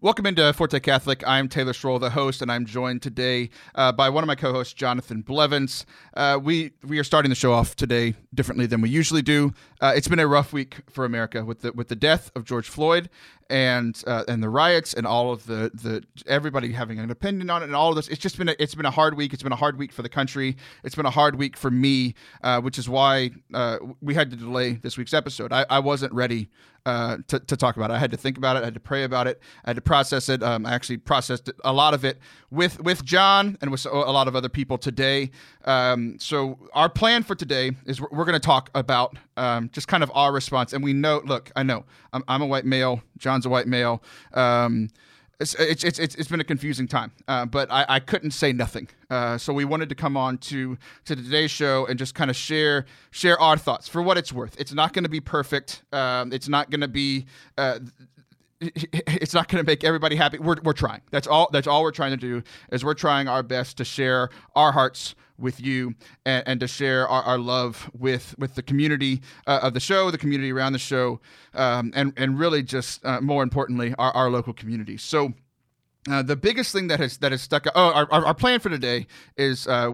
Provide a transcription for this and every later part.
Welcome into Forte Catholic. I'm Taylor Schroll, the host, and I'm joined today uh, by one of my co-hosts, Jonathan Blevins. Uh, we we are starting the show off today differently than we usually do. Uh, it's been a rough week for America with the with the death of George Floyd and uh, and the riots and all of the the everybody having an opinion on it and all of this. It's just been a, it's been a hard week. It's been a hard week for the country. It's been a hard week for me, uh, which is why uh, we had to delay this week's episode. I, I wasn't ready uh, to, to talk about it. I had to think about it. I had to pray about it. I had to process it. Um, I actually processed a lot of it with with John and with a lot of other people today. Um, so our plan for today is we're, we're going to talk about um, just kind of our response. And we know, look, I know I'm, I'm a white male. John's a white male. Um, it's, it's, it's, it's been a confusing time, uh, but I, I couldn't say nothing. Uh, so we wanted to come on to to today's show and just kind of share share our thoughts for what it's worth. It's not going to be perfect. Um, it's not going to be. Uh, it's not going to make everybody happy. We're, we're trying. That's all. That's all we're trying to do is we're trying our best to share our hearts with you and, and to share our, our, love with with the community uh, of the show, the community around the show, um, and and really just uh, more importantly, our, our local community. So. Uh, the biggest thing that has that has stuck. Oh, our, our, plan for today is uh,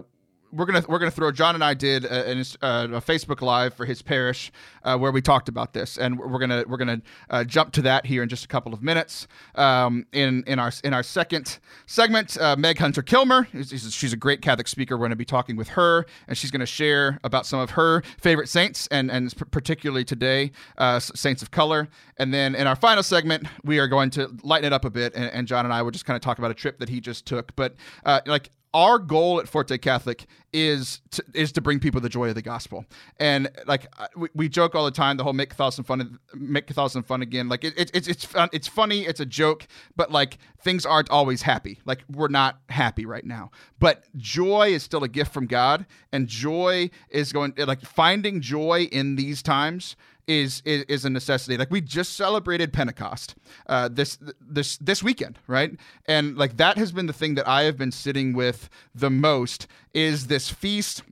we're gonna we're gonna throw. John and I did a, a, a Facebook Live for his parish uh, where we talked about this, and we're gonna we're gonna uh, jump to that here in just a couple of minutes. Um, in in our in our second segment, uh, Meg Hunter Kilmer, she's a great Catholic speaker. We're gonna be talking with her, and she's gonna share about some of her favorite saints, and and particularly today, uh, saints of color. And then in our final segment, we are going to lighten it up a bit, and, and John and I will just kind of talk about a trip that he just took. But uh, like our goal at Forte Catholic is to, is to bring people the joy of the gospel. And like we, we joke all the time, the whole make Catholicism fun, make Catholicism fun again. Like it, it, it's it's fun, it's funny, it's a joke, but like things aren't always happy. Like we're not happy right now. But joy is still a gift from God, and joy is going like finding joy in these times is, is is a necessity. Like we just celebrated Pentecost uh, this this this weekend, right? And like that has been the thing that I have been sitting with the most is this feast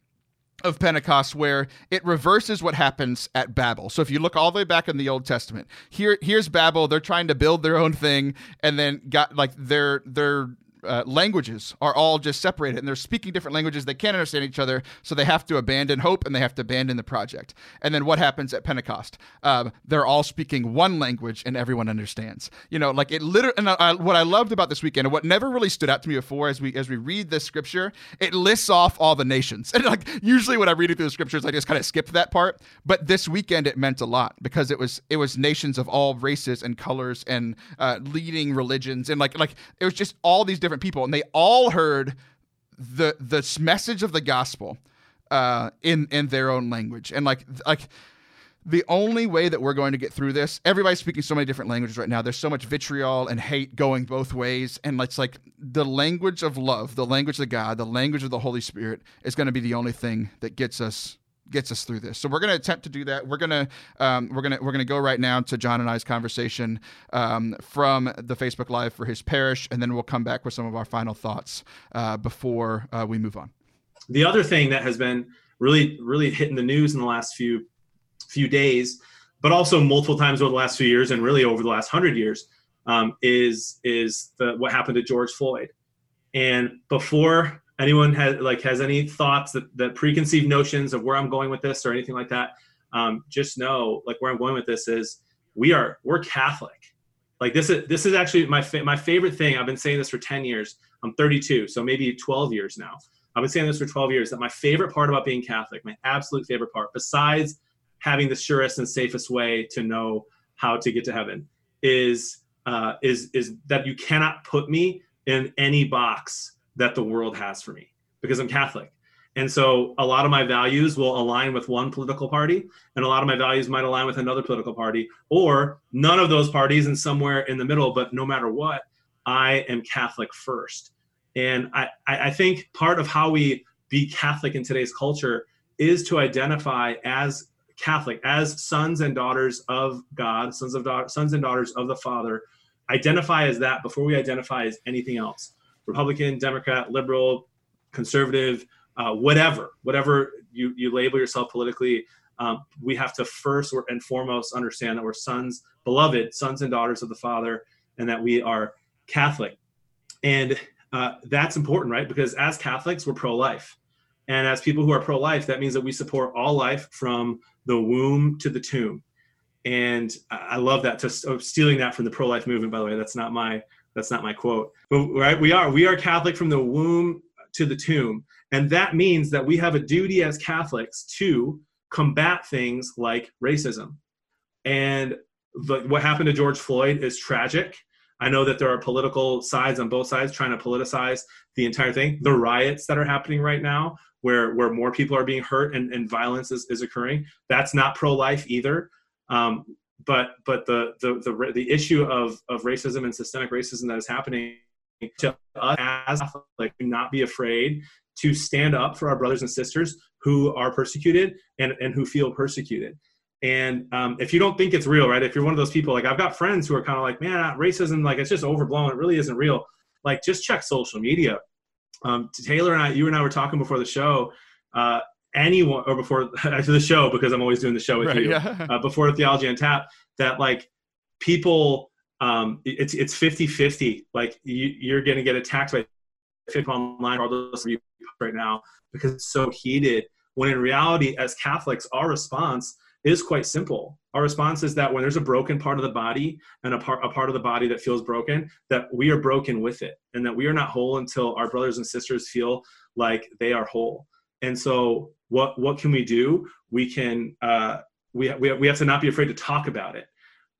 of Pentecost where it reverses what happens at Babel. So if you look all the way back in the Old Testament, here here's Babel, they're trying to build their own thing and then got like their their uh, languages are all just separated and they're speaking different languages. They can't understand each other, so they have to abandon hope and they have to abandon the project. And then what happens at Pentecost? Uh, they're all speaking one language and everyone understands. You know, like it literally. And I, what I loved about this weekend and what never really stood out to me before, as we as we read this scripture, it lists off all the nations. And like usually when I read it through the scriptures, I just kind of skip that part. But this weekend it meant a lot because it was it was nations of all races and colors and uh, leading religions and like like it was just all these different different people, and they all heard the the message of the gospel uh, in in their own language, and like like the only way that we're going to get through this everybody's speaking so many different languages right now. There's so much vitriol and hate going both ways and it's like the language of love the language of god the language of the holy spirit is going to be the only thing that gets us gets us through this. So we're going to attempt to do that. We're going to um, we're going to we're going to go right now to John and I's conversation um, from the Facebook Live for his parish, and then we'll come back with some of our final thoughts uh, before uh, we move on. The other thing that has been really really hitting the news in the last few few days, but also multiple times over the last few years, and really over the last hundred years, um, is is the what happened to George Floyd. And before anyone has like has any thoughts that, that preconceived notions of where i'm going with this or anything like that um, just know like where i'm going with this is we are we're catholic. Like this is this is actually my fa- my favorite thing. I've been saying this for 10 years. I'm 32 so maybe 12 years now. I've been saying this for 12 years that my favorite part about being catholic my absolute favorite part besides having the surest and safest way to know how to get to heaven is uh, is is that you cannot put me in any box that the world has for me because I'm Catholic. And so a lot of my values will align with one political party, and a lot of my values might align with another political party, or none of those parties and somewhere in the middle. But no matter what, I am Catholic first. And I, I think part of how we be Catholic in today's culture is to identify as Catholic, as sons and daughters of God, sons of sons and daughters of the Father. Identify as that before we identify as anything else. Republican, Democrat, liberal, conservative, uh, whatever, whatever you, you label yourself politically, um, we have to first and foremost understand that we're sons, beloved sons and daughters of the Father, and that we are Catholic, and uh, that's important, right? Because as Catholics, we're pro-life, and as people who are pro-life, that means that we support all life from the womb to the tomb. And I love that. Oh, stealing that from the pro-life movement, by the way, that's not my that's not my quote. But right, we are we are Catholic from the womb to the tomb, and that means that we have a duty as Catholics to combat things like racism. And the, what happened to George Floyd is tragic. I know that there are political sides on both sides trying to politicize the entire thing. The riots that are happening right now, where where more people are being hurt and, and violence is, is occurring, that's not pro-life either. Um, but but the, the the the issue of of racism and systemic racism that is happening to us as like not be afraid to stand up for our brothers and sisters who are persecuted and and who feel persecuted. And um, if you don't think it's real right if you're one of those people like i've got friends who are kind of like man racism like it's just overblown it really isn't real. Like just check social media. Um, taylor and i you and i were talking before the show uh, anyone or before the show because I'm always doing the show with right, you yeah. uh, before Theology on Tap that like people um, it's it's 50 50 like you, are going to get attacked by people online all those right now because it's so heated when in reality as Catholics our response is quite simple. Our response is that when there's a broken part of the body and a part a part of the body that feels broken that we are broken with it and that we are not whole until our brothers and sisters feel like they are whole and so what what can we do? We can uh, we we we have to not be afraid to talk about it.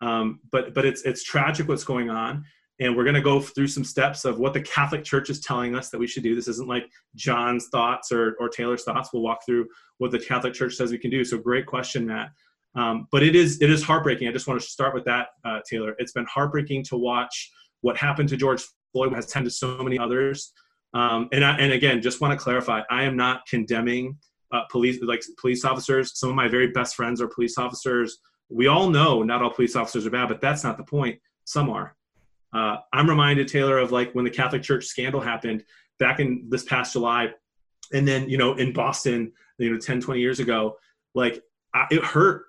Um, but but it's it's tragic what's going on, and we're going to go through some steps of what the Catholic Church is telling us that we should do. This isn't like John's thoughts or or Taylor's thoughts. We'll walk through what the Catholic Church says we can do. So great question, Matt. Um, but it is it is heartbreaking. I just want to start with that, uh, Taylor. It's been heartbreaking to watch what happened to George Floyd has happened to so many others. Um, and I, and again, just want to clarify, I am not condemning uh, police like police officers. Some of my very best friends are police officers. We all know not all police officers are bad, but that's not the point. Some are. Uh, I'm reminded Taylor of like when the Catholic Church scandal happened back in this past July, and then you know in Boston, you know 10, 20 years ago, like I, it hurt.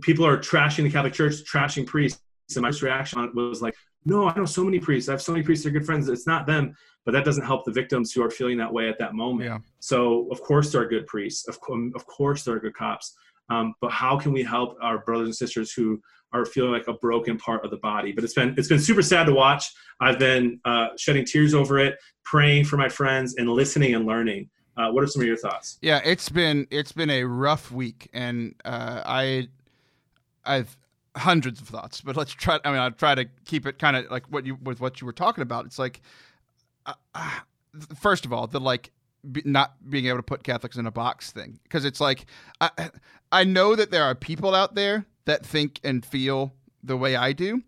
People are trashing the Catholic Church, trashing priests. And my reaction was like, no, I know so many priests. I have so many priests. They're good friends. It's not them but that doesn't help the victims who are feeling that way at that moment. Yeah. So of course there are good priests. Of, co- of course there are good cops. Um, but how can we help our brothers and sisters who are feeling like a broken part of the body? But it's been it's been super sad to watch. I've been uh, shedding tears over it, praying for my friends, and listening and learning. Uh, what are some of your thoughts? Yeah, it's been it's been a rough week, and uh, I I've hundreds of thoughts, but let's try. I mean, I'll try to keep it kind of like what you with what you were talking about. It's like uh, first of all, the like be, not being able to put Catholics in a box thing because it's like I I know that there are people out there that think and feel the way I do,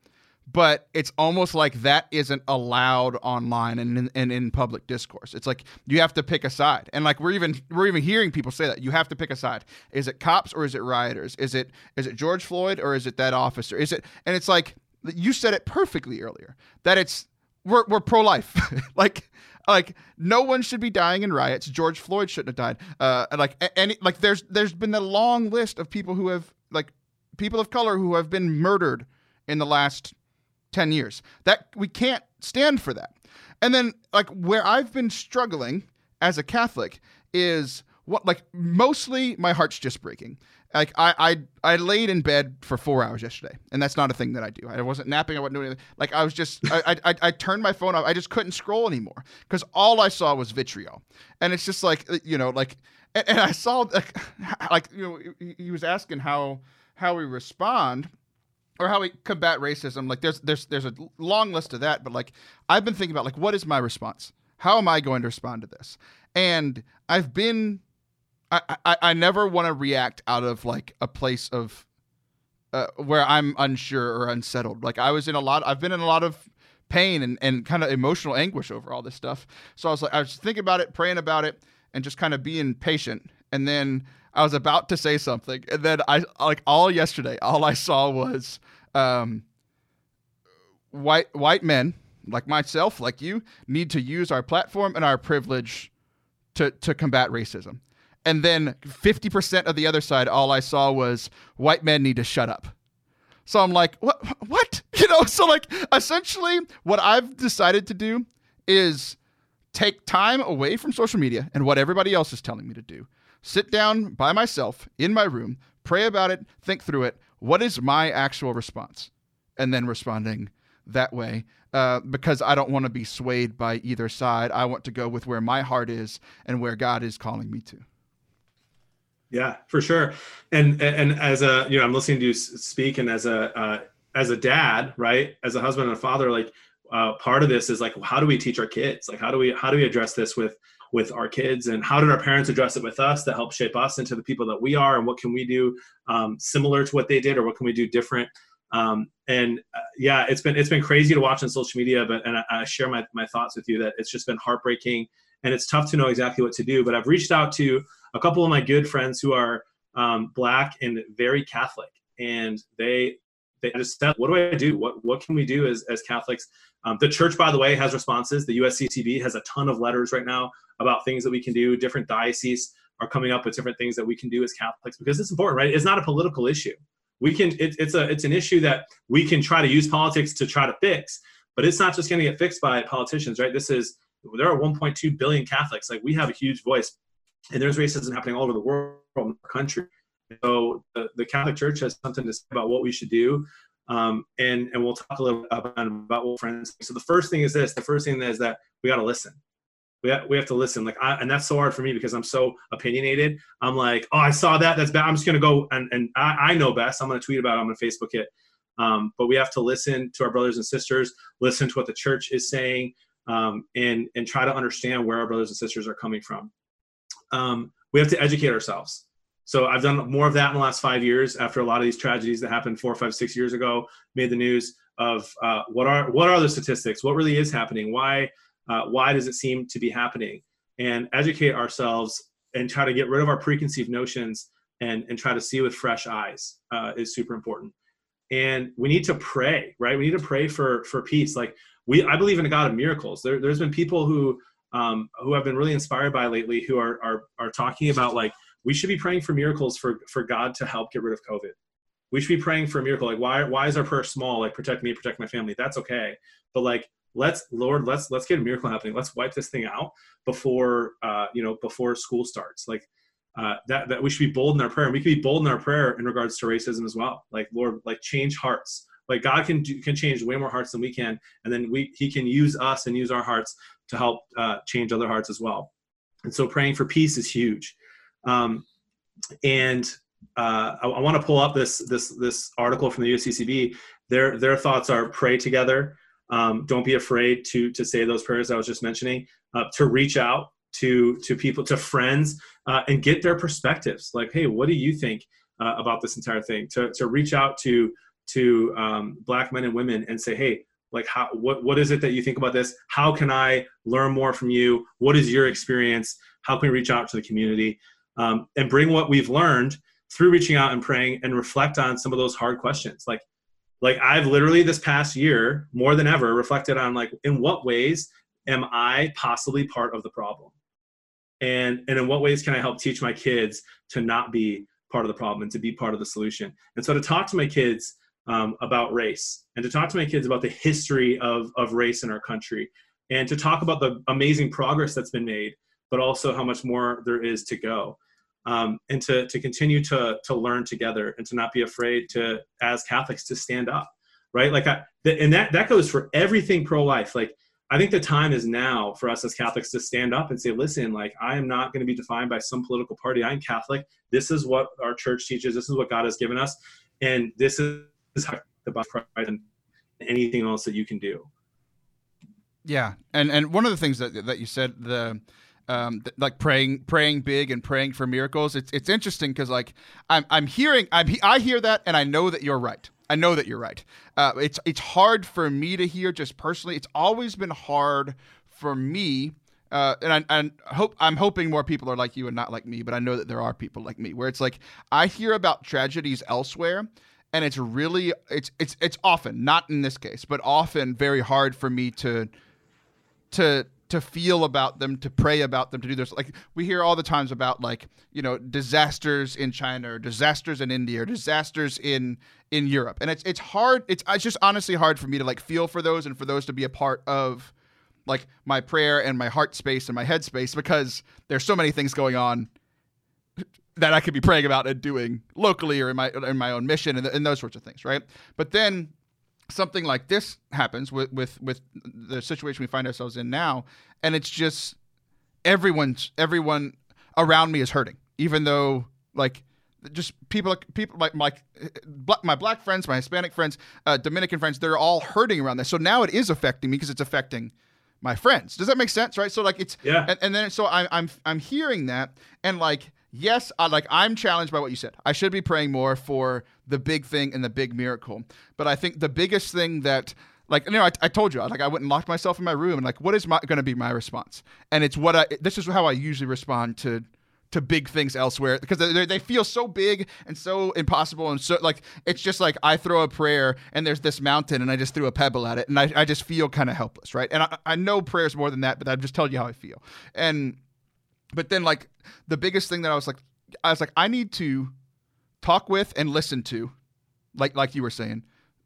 but it's almost like that isn't allowed online and in, and in public discourse. It's like you have to pick a side, and like we're even we're even hearing people say that you have to pick a side. Is it cops or is it rioters? Is it is it George Floyd or is it that officer? Is it and it's like you said it perfectly earlier that it's we're we're pro life. like like no one should be dying in riots. George Floyd shouldn't have died. Uh, like any like there's there's been a long list of people who have like people of color who have been murdered in the last 10 years. That we can't stand for that. And then like where I've been struggling as a Catholic is what like mostly my heart's just breaking like I, I I laid in bed for four hours yesterday, and that's not a thing that I do. I wasn't napping. I wasn't doing anything. Like I was just I I, I turned my phone off. I just couldn't scroll anymore because all I saw was vitriol, and it's just like uh, you know like and, and I saw like like you know he, he was asking how how we respond or how we combat racism. Like there's there's there's a long list of that, but like I've been thinking about like what is my response? How am I going to respond to this? And I've been I, I, I never want to react out of like a place of uh, where I'm unsure or unsettled. Like I was in a lot, I've been in a lot of pain and, and kind of emotional anguish over all this stuff. So I was like, I was thinking about it, praying about it, and just kind of being patient. And then I was about to say something, and then I like all yesterday, all I saw was um, white white men like myself, like you, need to use our platform and our privilege to to combat racism and then 50% of the other side all i saw was white men need to shut up so i'm like what what you know, so like essentially what I've decided to do is take time away from social media and what everybody else is telling me to do. Sit down by myself in my room, pray about it, think through it. What is my actual response? And then responding that way uh, because I don't want to be swayed by either side. I want to go with where my heart is and where God is calling me to. Yeah, for sure. And and as a you know, I'm listening to you speak, and as a uh, as a dad, right, as a husband and a father, like uh, part of this is like, how do we teach our kids? Like, how do we how do we address this with with our kids, and how did our parents address it with us to help shape us into the people that we are, and what can we do um, similar to what they did, or what can we do different? Um, and uh, yeah, it's been it's been crazy to watch on social media, but and I, I, share my my thoughts with you that it's just been heartbreaking, and it's tough to know exactly what to do. But I've reached out to a couple of my good friends who are um, black and very Catholic, and they they just said, "What do I do? What what can we do as as Catholics?" Um, the church, by the way, has responses. The USCCB has a ton of letters right now about things that we can do. Different dioceses are coming up with different things that we can do as Catholics because it's important, right? It's not a political issue. We can it, it's a it's an issue that we can try to use politics to try to fix but it's not just going to get fixed by politicians right? This is there are 1.2 billion catholics. Like we have a huge voice and there's racism happening all over the world country. So the, the catholic church has something to say about what we should do um, and and we'll talk a little bit about, about what friends so the first thing is this the first thing is that we got to listen we have, we have to listen. Like, I, and that's so hard for me because I'm so opinionated. I'm like, oh, I saw that. That's bad. I'm just gonna go and and I, I know best. I'm gonna tweet about it. I'm gonna Facebook it. Um, but we have to listen to our brothers and sisters, listen to what the church is saying, um, and and try to understand where our brothers and sisters are coming from. Um, we have to educate ourselves. So I've done more of that in the last five years. After a lot of these tragedies that happened four, five, six years ago, made the news of uh, what are what are the statistics? What really is happening? Why uh, why does it seem to be happening? And educate ourselves and try to get rid of our preconceived notions and, and try to see with fresh eyes uh, is super important. And we need to pray, right? We need to pray for for peace. Like we, I believe in a God of miracles. There, has been people who um, who I've been really inspired by lately who are, are are talking about like we should be praying for miracles for for God to help get rid of COVID. We should be praying for a miracle. Like why why is our prayer small? Like protect me, protect my family. That's okay. But like let's lord let's let's get a miracle happening. Let's wipe this thing out before uh, you know before school starts. Like uh, that that we should be bold in our prayer and we can be bold in our prayer in regards to racism as well. Like lord like change hearts. Like god can can change way more hearts than we can and then we he can use us and use our hearts to help uh, change other hearts as well. And so praying for peace is huge. Um, and uh, I, I want to pull up this this this article from the USCCB. Their their thoughts are pray together, um, don't be afraid to to say those prayers I was just mentioning. Uh, to reach out to to people, to friends, uh, and get their perspectives. Like, hey, what do you think uh, about this entire thing? To to reach out to to um, black men and women and say, hey, like, how what what is it that you think about this? How can I learn more from you? What is your experience? How can we reach out to the community um, and bring what we've learned through reaching out and praying and reflect on some of those hard questions, like like i've literally this past year more than ever reflected on like in what ways am i possibly part of the problem? And and in what ways can i help teach my kids to not be part of the problem and to be part of the solution? And so to talk to my kids um, about race and to talk to my kids about the history of, of race in our country and to talk about the amazing progress that's been made but also how much more there is to go um, and to, to continue to, to learn together and to not be afraid to, as Catholics, to stand up, right? Like, I, and that, that goes for everything pro-life. Like, I think the time is now for us as Catholics to stand up and say, listen, like, I am not going to be defined by some political party. I'm Catholic. This is what our church teaches. This is what God has given us. And this is the body and anything else that you can do. Yeah. And, and one of the things that, that you said, the, um, th- like praying, praying big and praying for miracles. It's it's interesting because like I'm I'm hearing I'm I hear that and I know that you're right. I know that you're right. Uh, it's it's hard for me to hear just personally. It's always been hard for me. Uh, and I and hope I'm hoping more people are like you and not like me, but I know that there are people like me where it's like I hear about tragedies elsewhere, and it's really it's it's it's often not in this case, but often very hard for me to to to feel about them, to pray about them, to do this. Like we hear all the times about like you know disasters in China, or disasters in India, or disasters in in Europe, and it's it's hard. It's it's just honestly hard for me to like feel for those and for those to be a part of like my prayer and my heart space and my head space because there's so many things going on that I could be praying about and doing locally or in my in my own mission and, and those sorts of things, right? But then something like this happens with with with the situation we find ourselves in now, and it's just everyone's everyone around me is hurting, even though like just people people like my my black friends, my Hispanic friends, uh, Dominican friends, they're all hurting around this. So now it is affecting me because it's affecting my friends. Does that make sense? Right. So like it's yeah, and, and then so I'm I'm I'm hearing that and like yes, I like I'm challenged by what you said. I should be praying more for the big thing and the big miracle. But I think the biggest thing that like you know, I, I told you, like I went and locked myself in my room and like, what is my going to be my response? And it's what I. This is how I usually respond to to big things elsewhere because they, they feel so big and so impossible and so like it's just like I throw a prayer and there's this mountain and I just threw a pebble at it and I, I just feel kind of helpless, right? And I, I know prayers more than that, but I'm just telling you how I feel. And but then like the biggest thing that I was like I was like I need to talk with and listen to like like you were saying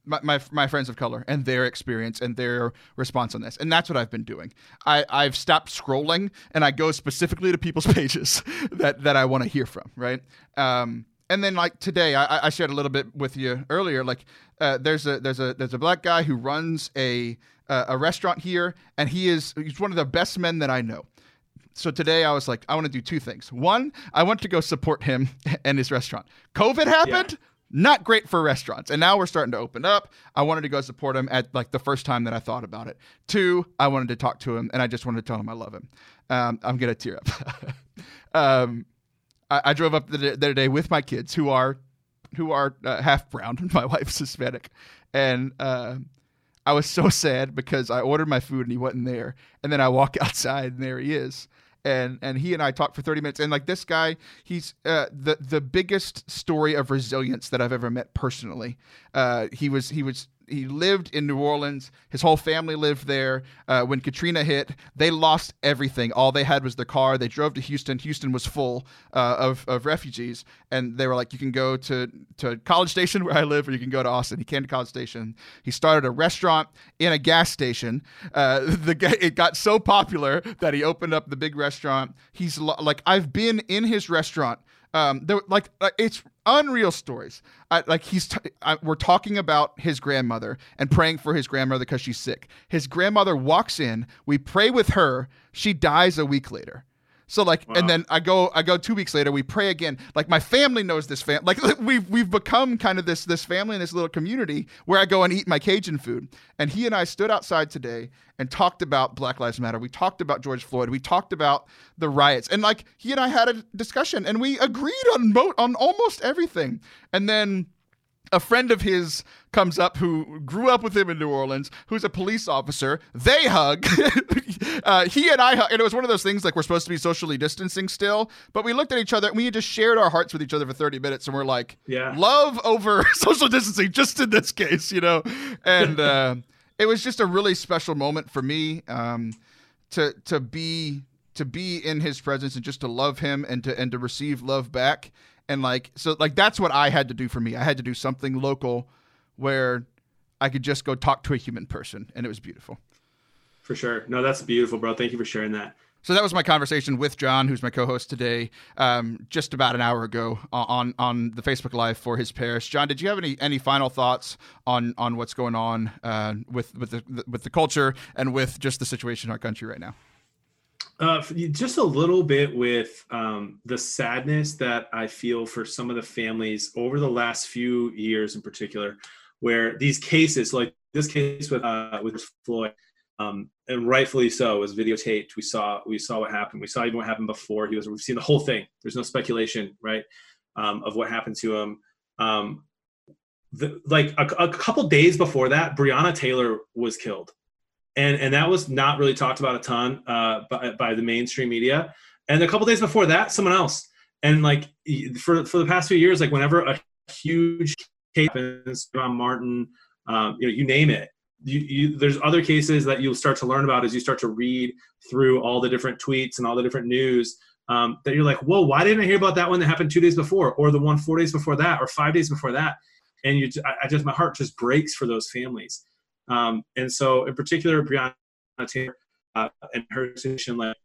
my, my, my friends of color and their experience and their response on this. And that's what i've been doing. I, i've stopped scrolling and i go specifically to people's pages that, that i want to hear from right? Um, and then like today I, I shared a little bit with you earlier like uh, there's a there's a there's a black guy who runs a uh, a restaurant here and he is he's one of the best men that i know so today I was like, I want to do two things. One, I want to go support him and his restaurant. COVID happened. Yeah. Not great for restaurants. And now we're starting to open up. I wanted to go support him at like the first time that I thought about it. Two, I wanted to talk to him and I just wanted to tell him I love him. Um, I'm going to tear up. um, I, I, drove up the, the other day with my kids who are who are uh, half brown. My wife's Hispanic. And uh, I was so sad because I ordered my food and he wasn't there. And then I walk outside and there he is and and he and I talked for 30 minutes and like this guy he's uh, the the biggest story of resilience that I've ever met personally. Uh, he was he was he lived in New Orleans. His whole family lived there. Uh, when Katrina hit, they lost everything. All they had was their car. They drove to Houston. Houston was full uh, of, of refugees, and they were like, "You can go to to College Station where I live, or you can go to Austin." He came to College Station. He started a restaurant in a gas station. Uh, the it got so popular that he opened up the big restaurant. He's like, I've been in his restaurant um, there like uh, it's unreal stories. I, like he's t- I, we're talking about his grandmother and praying for his grandmother because she's sick. His grandmother walks in, we pray with her. She dies a week later. So like, wow. and then I go, I go two weeks later. We pray again. Like my family knows this fam. Like we've we've become kind of this this family and this little community where I go and eat my Cajun food. And he and I stood outside today and talked about Black Lives Matter. We talked about George Floyd. We talked about the riots. And like he and I had a discussion and we agreed on mo- on almost everything. And then a friend of his comes up who grew up with him in New Orleans, who's a police officer. They hug. uh, he and I hug. And it was one of those things like we're supposed to be socially distancing still, but we looked at each other and we just shared our hearts with each other for 30 minutes and we're like, yeah. love over social distancing, just in this case, you know? And uh, it was just a really special moment for me um, to, to be to be in his presence and just to love him and to and to receive love back and like so like that's what I had to do for me. I had to do something local where I could just go talk to a human person, and it was beautiful. For sure. No, that's beautiful, bro. Thank you for sharing that. So that was my conversation with John, who's my co-host today, um, just about an hour ago on on the Facebook Live for his parish. John, did you have any any final thoughts on on what's going on uh, with with the with the culture and with just the situation in our country right now? Uh, just a little bit with um, the sadness that I feel for some of the families over the last few years, in particular, where these cases, like this case with uh, with Floyd, um, and rightfully so, was videotaped. We saw we saw what happened. We saw even what happened before he was. We've seen the whole thing. There's no speculation, right, um, of what happened to him. Um, the, like a, a couple days before that, Breonna Taylor was killed and and that was not really talked about a ton uh, by, by the mainstream media. And a couple days before that, someone else. And like for for the past few years, like whenever a huge case happens, John Martin, um, you know, you name it, you, you, there's other cases that you'll start to learn about as you start to read through all the different tweets and all the different news um, that you're like, whoa, why didn't I hear about that one that happened two days before, or the one four days before that, or five days before that? And you, I just, my heart just breaks for those families. Um, and so, in particular, Breonna Taylor uh, and her situation, like,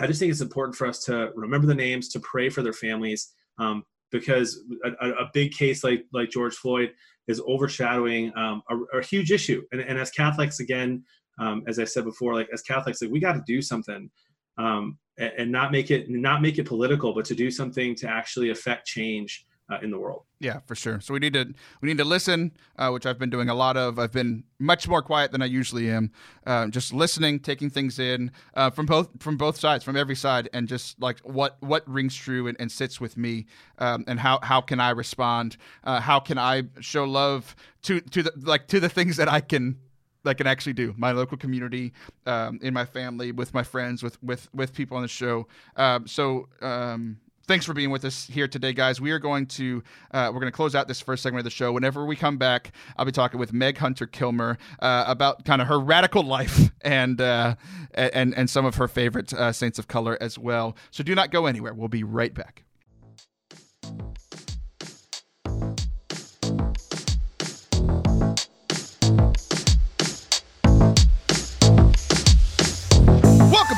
I just think it's important for us to remember the names, to pray for their families, um, because a, a, big case like like George Floyd is overshadowing um, a, a, huge issue. And, and as Catholics, again, um, as I said before, like as Catholics, like we got to do something um, and, and, not make it not make it political, but to do something to actually affect change uh, in the world. Yeah, for sure. So we need to we need to listen, uh, which I've been doing a lot of. I've been much more quiet than I usually am, uh, just listening, taking things in uh, from both from both sides, from every side, and just like what what rings true and, and sits with me, um, and how how can I respond? Uh, how can I show love to to the like to the things that I can that can actually do my local community um, in my family with my friends with with with people on the show um, so um, thanks for being with us here today, guys. We are going to uh, we're going to close out this first segment of the show. Whenever we come back, I'll be talking with Meg Hunter Kilmer uh, about kind of her radical life and uh, and and some of her favorite uh, saints of color as well. So do not go anywhere. We'll be right back.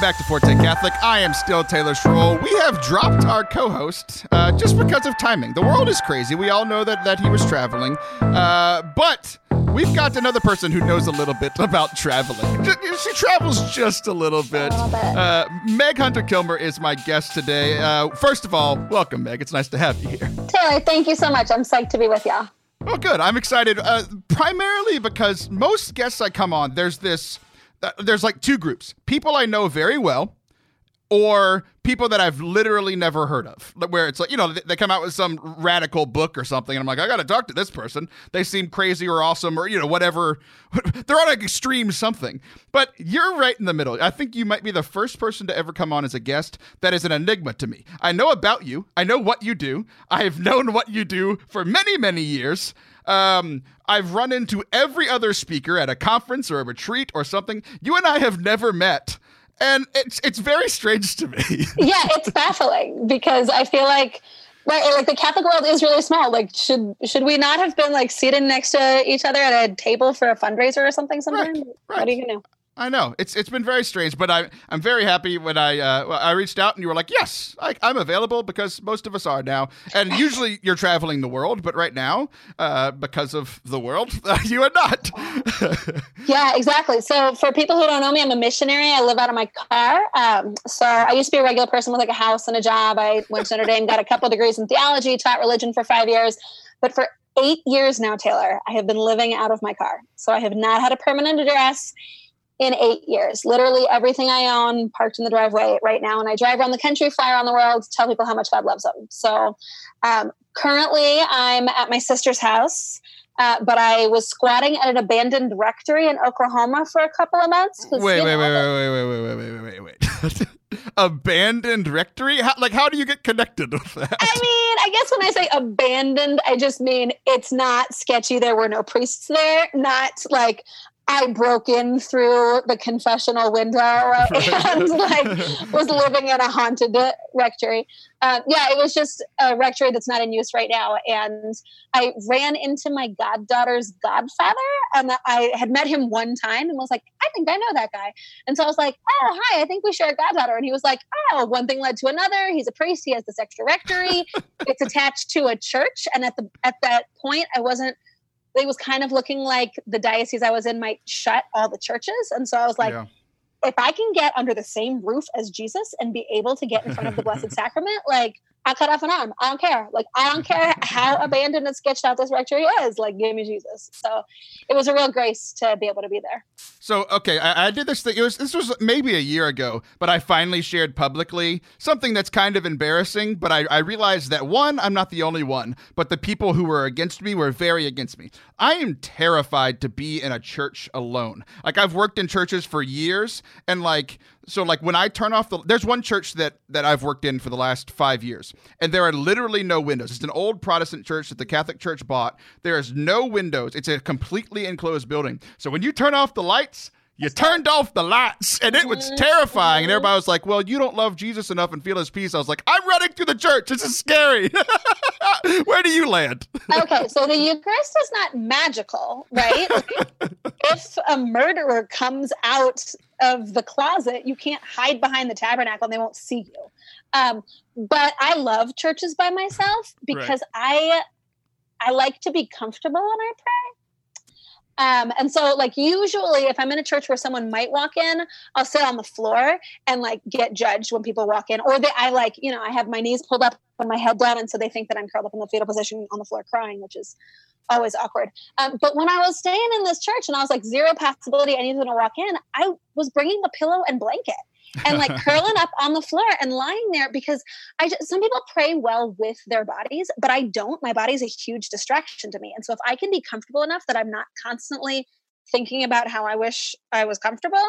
Back to Forte Catholic. I am still Taylor Schroll. We have dropped our co-host uh, just because of timing. The world is crazy. We all know that that he was traveling, uh, but we've got another person who knows a little bit about traveling. She travels just a little bit. Uh, Meg Hunter Kilmer is my guest today. Uh, first of all, welcome, Meg. It's nice to have you here. Taylor, thank you so much. I'm psyched to be with you. Oh, good. I'm excited. Uh, primarily because most guests I come on, there's this Uh, there's like two groups people I know very well or people that I've literally never heard of, where it's like, you know, they come out with some radical book or something, and I'm like, I got to talk to this person. They seem crazy or awesome or, you know, whatever. They're on an extreme something. But you're right in the middle. I think you might be the first person to ever come on as a guest that is an enigma to me. I know about you, I know what you do, I've known what you do for many, many years. Um, I've run into every other speaker at a conference or a retreat or something. You and I have never met. And it's it's very strange to me. yeah, it's baffling because I feel like right like the catholic world is really small like should should we not have been like seated next to each other at a table for a fundraiser or something sometime right, right. what do you do I know it's it's been very strange, but I I'm very happy when I uh, I reached out and you were like, yes, I, am available because most of us are now. And usually you're traveling the world, but right now, uh, because of the world, you are not. yeah, exactly. So for people who don't know me, I'm a missionary. I live out of my car. Um, so I used to be a regular person with like a house and a job. I went to Notre Dame, got a couple degrees in theology, taught religion for five years, but for eight years now, Taylor, I have been living out of my car. So I have not had a permanent address in eight years. Literally everything I own parked in the driveway right now. And I drive around the country, fly around the world, tell people how much God loves them. So um, currently I'm at my sister's house. Uh, but I was squatting at an abandoned rectory in Oklahoma for a couple of months. Wait, wait, wait, wait, wait, wait, wait, wait, wait, wait, wait. abandoned rectory? How, like, how do you get connected with that? I mean, I guess when I say abandoned, I just mean it's not sketchy. There were no priests there. Not like I broke in through the confessional window and like was living in a haunted rectory. Um, yeah, it was just a rectory that's not in use right now. And I ran into my goddaughter's godfather, and I had met him one time and was like, I think I know that guy. And so I was like, Oh, hi, I think we share a goddaughter. And he was like, Oh, one thing led to another. He's a priest. He has this extra rectory. it's attached to a church. And at the at that point, I wasn't it was kind of looking like the diocese I was in might shut all the churches. And so I was like, yeah. if I can get under the same roof as Jesus and be able to get in front of the Blessed Sacrament, like I cut off an arm. I don't care. Like I don't care how abandoned and sketched out this rectory is. Like give me Jesus. So it was a real grace to be able to be there. So okay, I, I, did this thing. It was this was maybe a year ago, but I finally shared publicly something that's kind of embarrassing. But I, I realized that one, I'm not the only one, but the people who were against me were very against me. I am terrified to be in a church alone. Like I've worked in churches for years, and like so like when I turn off the there's one church that that I've worked in for the last 5 years and there are literally no windows. It's an old Protestant church that the Catholic Church bought. There is no windows. It's a completely enclosed building. So when you turn off the lights, you turned off the lights and it was mm-hmm. terrifying. And everybody was like, Well, you don't love Jesus enough and feel his peace. I was like, I'm running through the church. This is scary. Where do you land? okay, so the Eucharist is not magical, right? if a murderer comes out of the closet, you can't hide behind the tabernacle and they won't see you. Um, but I love churches by myself because right. I I like to be comfortable when I pray. Um, and so, like, usually, if I'm in a church where someone might walk in, I'll sit on the floor and like get judged when people walk in, or they, I like, you know, I have my knees pulled up and my head down, and so they think that I'm curled up in the fetal position on the floor crying, which is always awkward. Um, but when I was staying in this church and I was like zero possibility anyone to walk in, I was bringing a pillow and blanket and like curling up on the floor and lying there because I just, some people pray well with their bodies, but I don't. My body's a huge distraction to me. And so if I can be comfortable enough that I'm not constantly thinking about how I wish I was comfortable,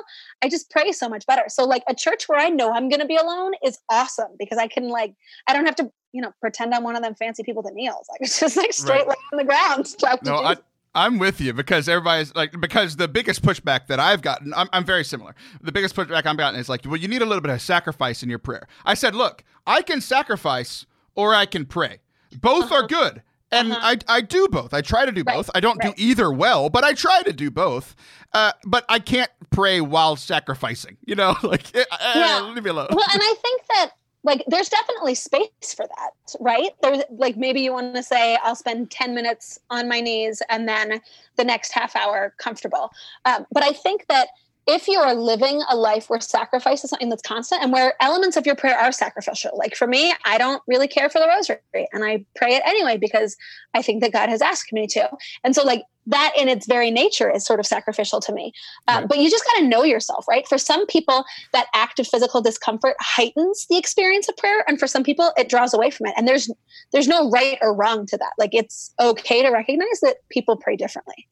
I just pray so much better. So like a church where I know I'm going to be alone is awesome because I can like I don't have to you know pretend I'm one of them fancy people that kneels. Like it's just like straight right. on the ground. no, I, I'm with you because everybody's like because the biggest pushback that I've gotten I'm, I'm very similar. The biggest pushback I've gotten is like, well, you need a little bit of sacrifice in your prayer. I said, look, I can sacrifice or I can pray. Both uh-huh. are good. And uh-huh. I, I do both. I try to do right. both. I don't right. do either well, but I try to do both. Uh, but I can't pray while sacrificing. You know, like eh, eh, yeah. leave me alone. Well, and I think that like there's definitely space for that right? There's like maybe you want to say i'll spend 10 minutes on my knees and then the next half hour comfortable. Um, but i think that if you are living a life where sacrifice is something that's constant and where elements of your prayer are sacrificial, like for me, I don't really care for the rosary and I pray it anyway because I think that God has asked me to. And so, like, that in its very nature is sort of sacrificial to me. Um, right. But you just got to know yourself, right? For some people, that act of physical discomfort heightens the experience of prayer, and for some people, it draws away from it. And there's there's no right or wrong to that. Like it's okay to recognize that people pray differently.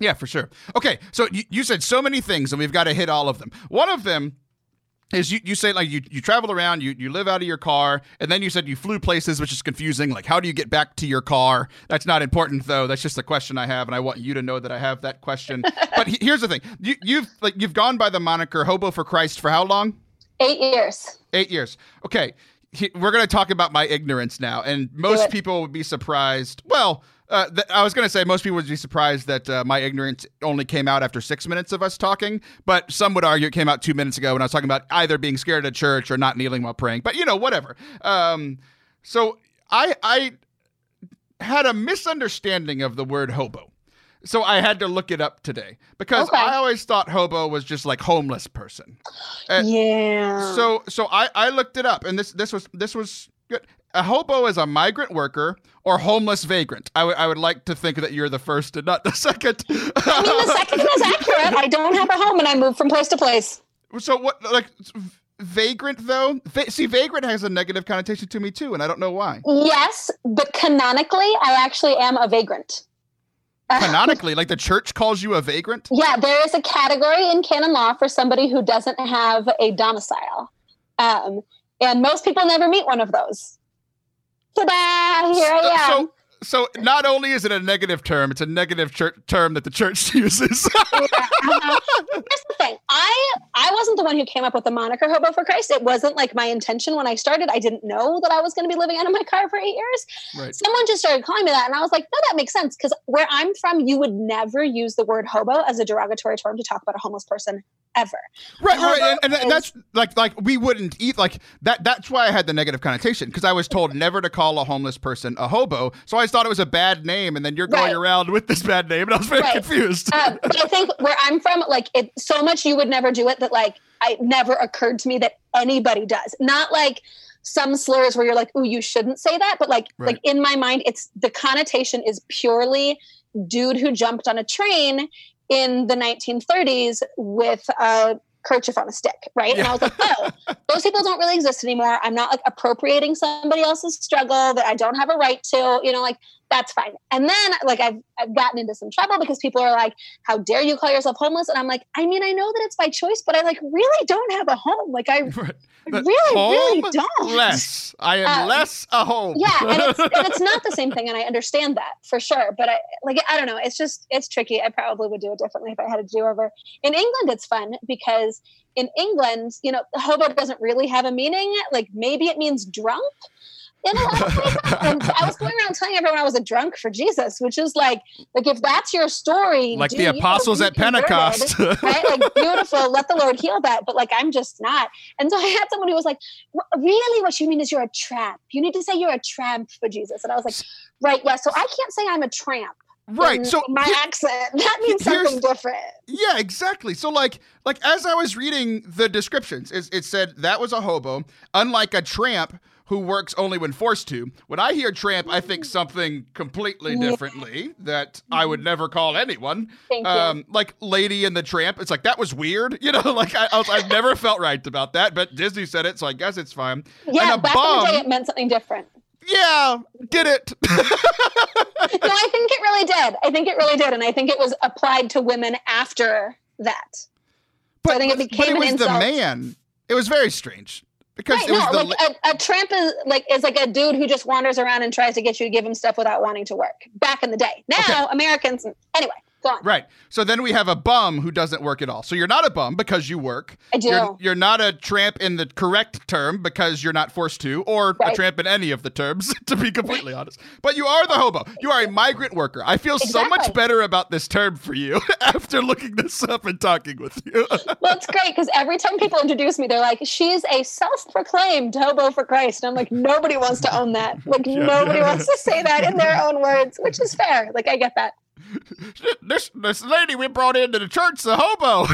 Yeah, for sure. Okay, so you, you said so many things, and we've got to hit all of them. One of them is you, you say like you, you travel around, you, you live out of your car, and then you said you flew places, which is confusing. Like, how do you get back to your car? That's not important though. That's just a question I have, and I want you to know that I have that question. but he, here's the thing: you, you've like you've gone by the moniker "Hobo for Christ" for how long? Eight years. Eight years. Okay, he, we're going to talk about my ignorance now, and most people would be surprised. Well uh, th- I was going to say most people would be surprised that uh, my ignorance only came out after six minutes of us talking, but some would argue it came out two minutes ago when I was talking about either being scared at church or not kneeling while praying. But you know, whatever. Um, so I I had a misunderstanding of the word hobo. So I had to look it up today because okay. I always thought hobo was just like homeless person. Uh, yeah. So so I I looked it up and this this was this was good a hobo is a migrant worker or homeless vagrant. I, w- I would like to think that you're the first and not the second. I mean, the second is accurate. I don't have a home and I move from place to place. So what, like, vagrant though? Va- see, vagrant has a negative connotation to me too, and I don't know why. Yes, but canonically, I actually am a vagrant. Canonically, like the church calls you a vagrant? Yeah, there is a category in canon law for somebody who doesn't have a domicile. Um, and most people never meet one of those ta-da! Here I am. So, so not only is it a negative term, it's a negative term that the church uses. yeah, uh-huh. Here's the thing: I I wasn't the one who came up with the moniker "Hobo for Christ." It wasn't like my intention when I started. I didn't know that I was going to be living out of my car for eight years. Right. Someone just started calling me that, and I was like, "No, that makes sense." Because where I'm from, you would never use the word "hobo" as a derogatory term to talk about a homeless person ever. Right, right, and, and, that's like like we wouldn't eat like that. That's why I had the negative connotation because I was told never to call a homeless person a hobo. So I thought it was a bad name, and then you're going right. around with this bad name, and I was very right. confused. Um, but I think where I'm from, like it so much you would never do it that like I never occurred to me that anybody does. Not like some slurs where you're like, "Ooh, you shouldn't say that," but like right. like in my mind, it's the connotation is purely dude who jumped on a train in the 1930s with a kerchief on a stick, right? And I was like, oh, those people don't really exist anymore. I'm not like appropriating somebody else's struggle that I don't have a right to. You know, like that's fine. And then like I've I've gotten into some trouble because people are like, How dare you call yourself homeless? And I'm like, I mean, I know that it's by choice, but I like really don't have a home. Like I really, really don't. Less. I am um, less a home. yeah, and it's, and it's not the same thing, and I understand that for sure. But I like I don't know. It's just it's tricky. I probably would do it differently if I had a do over. In England, it's fun because in England, you know, hobo doesn't really have a meaning. Like maybe it means drunk in a lot of ways. and I was going around telling everyone I was a drunk for Jesus, which is like, like if that's your story, like the apostles at Pentecost, right? Like beautiful, let the Lord heal that. But like I'm just not. And so I had someone who was like, "Really, what you mean is you're a tramp? You need to say you're a tramp for Jesus." And I was like, "Right, yeah." So I can't say I'm a tramp right so my he, accent that means something different yeah exactly so like like as i was reading the descriptions it, it said that was a hobo unlike a tramp who works only when forced to. When I hear tramp, I think something completely differently that I would never call anyone. Thank um, you. Like Lady and the Tramp. It's like that was weird, you know. Like I, I have never felt right about that, but Disney said it, so I guess it's fine. Yeah, back bum, in the day, it meant something different. Yeah, did it? no, I think it really did. I think it really did, and I think it was applied to women after that. But so I think it became but it was the man. It was very strange because right, it was no, like a, a, tramp is like is like a dude who just wanders around and tries to get you to give him stuff without wanting to work. Back in the day, now okay. Americans anyway. Go on. Right. So then we have a bum who doesn't work at all. So you're not a bum because you work. I do. You're, you're not a tramp in the correct term because you're not forced to, or right. a tramp in any of the terms, to be completely honest. But you are the hobo. You are a migrant worker. I feel exactly. so much better about this term for you after looking this up and talking with you. well, it's great because every time people introduce me, they're like, she's a self proclaimed hobo for Christ. And I'm like, nobody wants to own that. Like, yeah, nobody wants to say that in their own words, which is fair. Like, I get that this this lady we brought into the church, the hobo.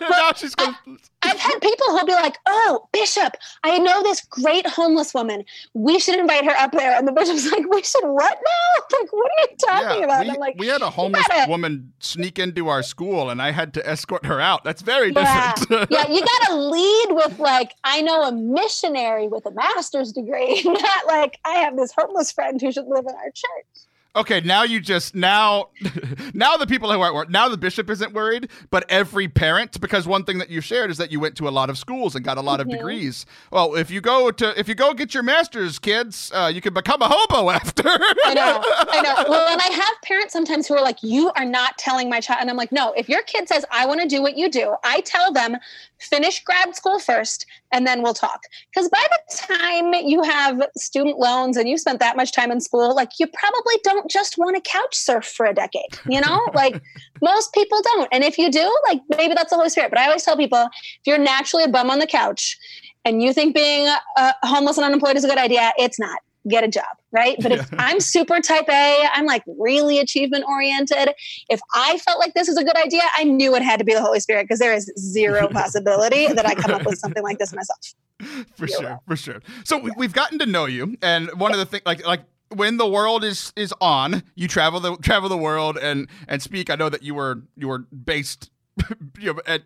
now she's going. I've had people who'll be like, "Oh, Bishop, I know this great homeless woman. We should invite her up there." And the bishop's like, "We should what now? Like, what are you talking yeah, about?" We, I'm like, "We had a homeless gotta, woman sneak into our school, and I had to escort her out. That's very yeah, different." yeah, you got to lead with like, "I know a missionary with a master's degree, not like I have this homeless friend who should live in our church." Okay, now you just now now the people who aren't now the bishop isn't worried, but every parent because one thing that you shared is that you went to a lot of schools and got a lot mm-hmm. of degrees. Well, if you go to if you go get your master's, kids, uh, you can become a hobo after. I know, I know. Well, and I have parents sometimes who are like, "You are not telling my child," and I'm like, "No. If your kid says I want to do what you do, I tell them finish grad school first and then we'll talk because by the time you have student loans and you spent that much time in school like you probably don't just want to couch surf for a decade you know like most people don't and if you do like maybe that's the holy spirit but i always tell people if you're naturally a bum on the couch and you think being uh, homeless and unemployed is a good idea it's not get a job, right? But if I'm super type A, I'm like really achievement oriented. If I felt like this is a good idea, I knew it had to be the Holy Spirit because there is zero possibility that I come up with something like this myself. For sure, for sure. So yeah. we've gotten to know you, and one of the things, like, like when the world is is on, you travel the travel the world and and speak. I know that you were you were based you know, at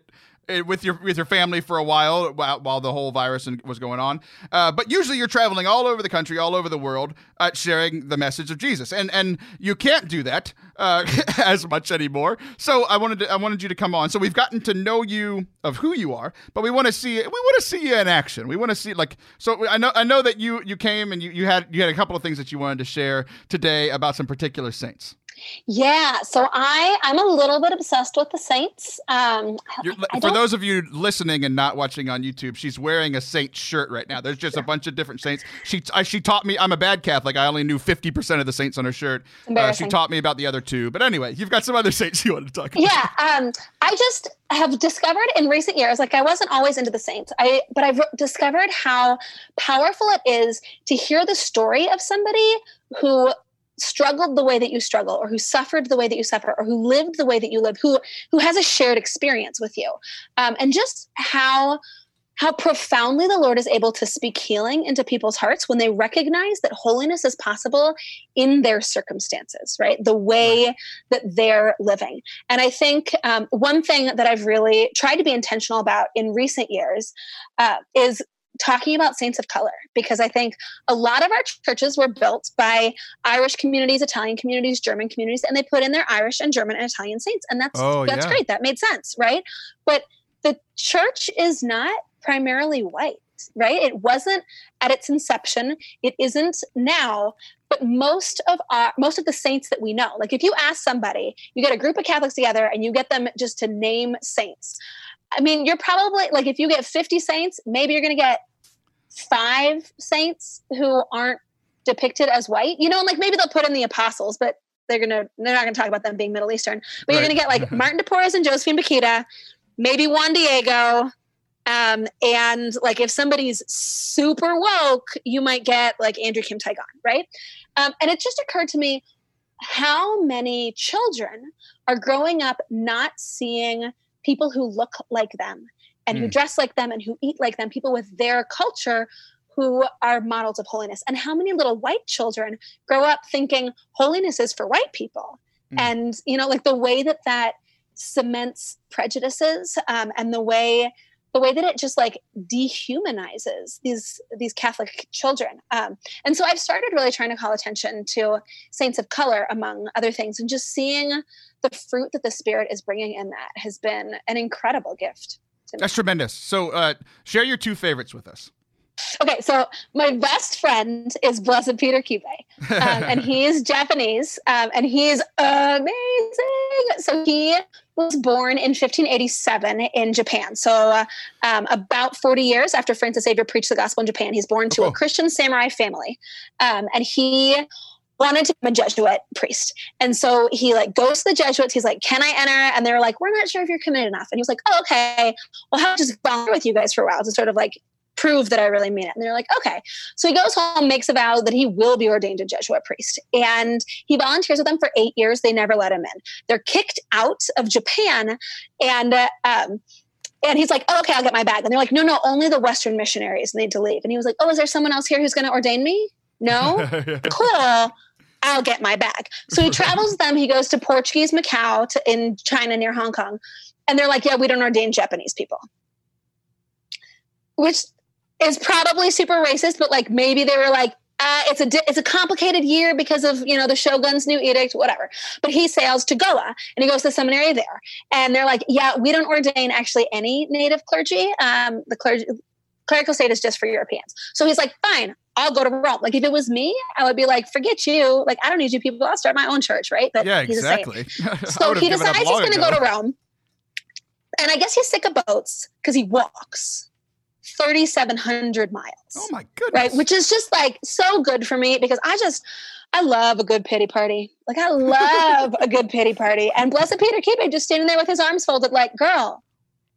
with your with your family for a while while, while the whole virus was going on. Uh, but usually you're traveling all over the country, all over the world, uh, sharing the message of Jesus, and and you can't do that uh, as much anymore. So I wanted to, I wanted you to come on. So we've gotten to know you of who you are, but we want to see we want to see you in action. We want to see like so. I know I know that you you came and you you had you had a couple of things that you wanted to share today about some particular saints. Yeah, so I I'm a little bit obsessed with the Saints. Um, for those of you listening and not watching on YouTube, she's wearing a Saint shirt right now. There's just a bunch of different Saints. She I, she taught me. I'm a bad Catholic. I only knew 50 percent of the Saints on her shirt. Uh, she taught me about the other two. But anyway, you've got some other Saints you want to talk about. Yeah, um, I just have discovered in recent years, like I wasn't always into the Saints, I but I've discovered how powerful it is to hear the story of somebody who struggled the way that you struggle or who suffered the way that you suffer or who lived the way that you live who who has a shared experience with you. Um, and just how how profoundly the lord is able to speak healing into people's hearts when they recognize that holiness is possible in their circumstances right? The way that they're living. And i think um, one thing that i've really tried to be intentional about in recent years uh, is talking about saints of color because I think a lot of our churches were built by Irish communities, Italian communities, German communities, and they put in their Irish and German and Italian saints, and that's oh, that's yeah. great. That made sense, right? But the church is not primarily white right? It wasn't at its inception. It isn't now. But most of our most of the saints that we know, like if you ask somebody, you get a group of Catholics together and you get them just to name saints. I mean, you're probably like if you get 50 saints, maybe you're going to get five saints who aren't depicted as white. You know, and like maybe they'll put in the apostles, but they're gonna they're not gonna talk about them being Middle Eastern. But right. you're gonna get like Martin de Porres and Josephine Bakhita, maybe Juan Diego, um, and like if somebody's super woke, you might get like Andrew Kim Taegon, right? Um, and it just occurred to me how many children are growing up not seeing people who look like them and mm. who hmm. dress like them and who eat like them, people with their culture who are models of holiness. And how many little white children grow up thinking holiness is for white people. Mm. And, you know, like the way that that cements prejudices um, and the way the way that it just like dehumanizes these these Catholic children. Um, and so I've started really trying to call attention to saints of color, among other things, and just seeing the fruit that the Spirit is bringing in that has been an incredible gift. That's tremendous. So, uh, share your two favorites with us. Okay, so my best friend is Blessed Peter Kibe, um, and he is Japanese, um, and he is amazing. So he was born in 1587 in Japan. So uh, um, about 40 years after Francis Xavier preached the gospel in Japan, he's born to a Christian samurai family, um, and he wanted to become a Jesuit priest. And so he like goes to the Jesuits. He's like, "Can I enter?" And they're like, "We're not sure if you're committed enough." And he was like, "Oh, okay. Well, how just volunteer with you guys for a while to sort of like prove that I really mean it. And they're like, okay. So he goes home, makes a vow that he will be ordained a Jesuit priest. And he volunteers with them for eight years. They never let him in. They're kicked out of Japan. And, uh, um, and he's like, oh, okay, I'll get my bag. And they're like, no, no, only the Western missionaries need to leave. And he was like, oh, is there someone else here who's going to ordain me? No? cool. I'll get my bag. So he travels with them. He goes to Portuguese Macau to, in China near Hong Kong. And they're like, yeah, we don't ordain Japanese people. Which is probably super racist, but like maybe they were like, uh, it's a it's a complicated year because of you know the shogun's new edict, whatever. But he sails to Goa and he goes to the seminary there, and they're like, yeah, we don't ordain actually any native clergy. Um, the clergy clerical state is just for Europeans. So he's like, fine, I'll go to Rome. Like if it was me, I would be like, forget you. Like I don't need you people. I'll start my own church, right? But yeah, exactly. so he decides he's going to go to Rome, and I guess he's sick of boats because he walks. 3,700 miles. Oh my goodness. Right. Which is just like so good for me because I just, I love a good pity party. Like I love a good pity party. And Blessed Peter Kibe just standing there with his arms folded, like, girl,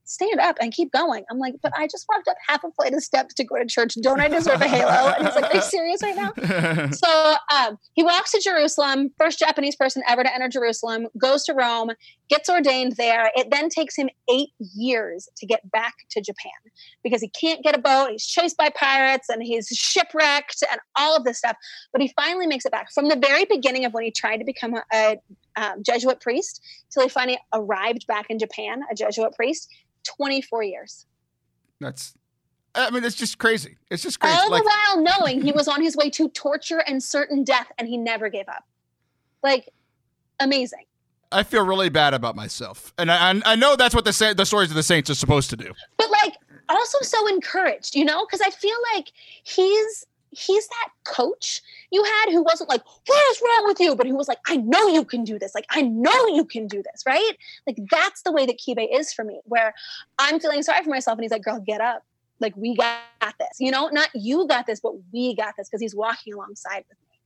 stand up and keep going. I'm like, but I just walked up half a flight of steps to go to church. Don't I deserve a halo? And he's like, are you serious right now? so um, he walks to Jerusalem, first Japanese person ever to enter Jerusalem, goes to Rome, gets ordained there. It then takes him eight years to get back to Japan because he can't get a boat. He's chased by pirates and he's shipwrecked and all of this stuff. But he finally makes it back. From the very beginning of when he tried to become a, a um, Jesuit priest till he finally arrived back in Japan, a Jesuit priest. 24 years. That's I mean, it's just crazy. It's just crazy. All like, the while knowing he was on his way to torture and certain death, and he never gave up. Like, amazing. I feel really bad about myself, and I, I know that's what the the stories of the saints are supposed to do. But like, also so encouraged, you know, because I feel like he's he's that coach you had who wasn't like, what is wrong with you? But who was like, I know you can do this. Like, I know you can do this, right? Like, that's the way that Kibe is for me, where I'm feeling sorry for myself. And he's like, girl, get up. Like, we got this, you know, not you got this, but we got this because he's walking alongside with me.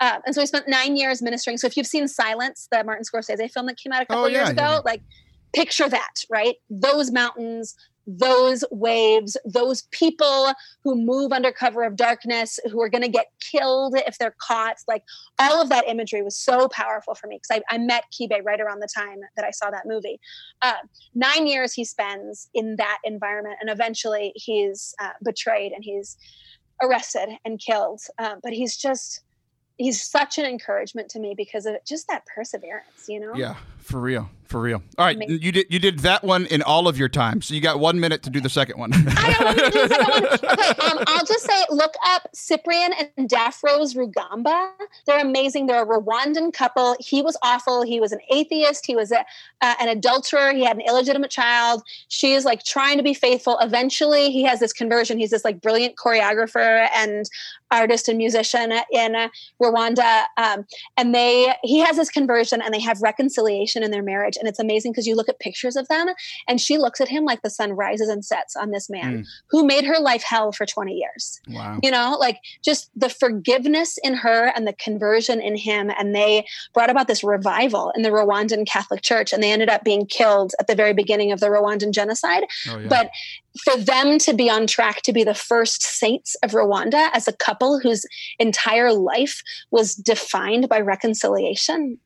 Um, and so he spent nine years ministering. So if you've seen Silence, the Martin Scorsese film that came out a couple oh, yeah, years ago, yeah. like picture that, right? Those mountains, those waves, those people who move under cover of darkness, who are going to get killed if they're caught. Like all of that imagery was so powerful for me because I, I, met Kibe right around the time that I saw that movie. Uh, nine years he spends in that environment, and eventually he's uh, betrayed and he's arrested and killed. Uh, but he's just he's such an encouragement to me because of just that perseverance, you know? Yeah, for real. For real. All right, Amazing. you did you did that one in all of your time, so you got one minute to do the second one. I don't want to do the second one. Okay, um, I'll just say look up Cyprian and Daphrose Rugamba. They're amazing. They're a Rwandan couple. He was awful. He was an atheist. He was a, uh, an adulterer. He had an illegitimate child. She is like trying to be faithful. Eventually, he has this conversion. He's this like brilliant choreographer and artist and musician in Rwanda. Um, and they he has this conversion and they have reconciliation in their marriage. And it's amazing because you look at pictures of them and she looks at him like the sun rises and sets on this man Mm. who made her life hell for 20 years. wow. You know, like just the forgiveness in her and the conversion in him. And they brought about this revival in the Rwandan Catholic Church. And they ended up being killed at the very beginning of the Rwandan genocide. Oh, yeah. But for them to be on track to be the first saints of Rwanda as a couple whose entire life was defined by reconciliation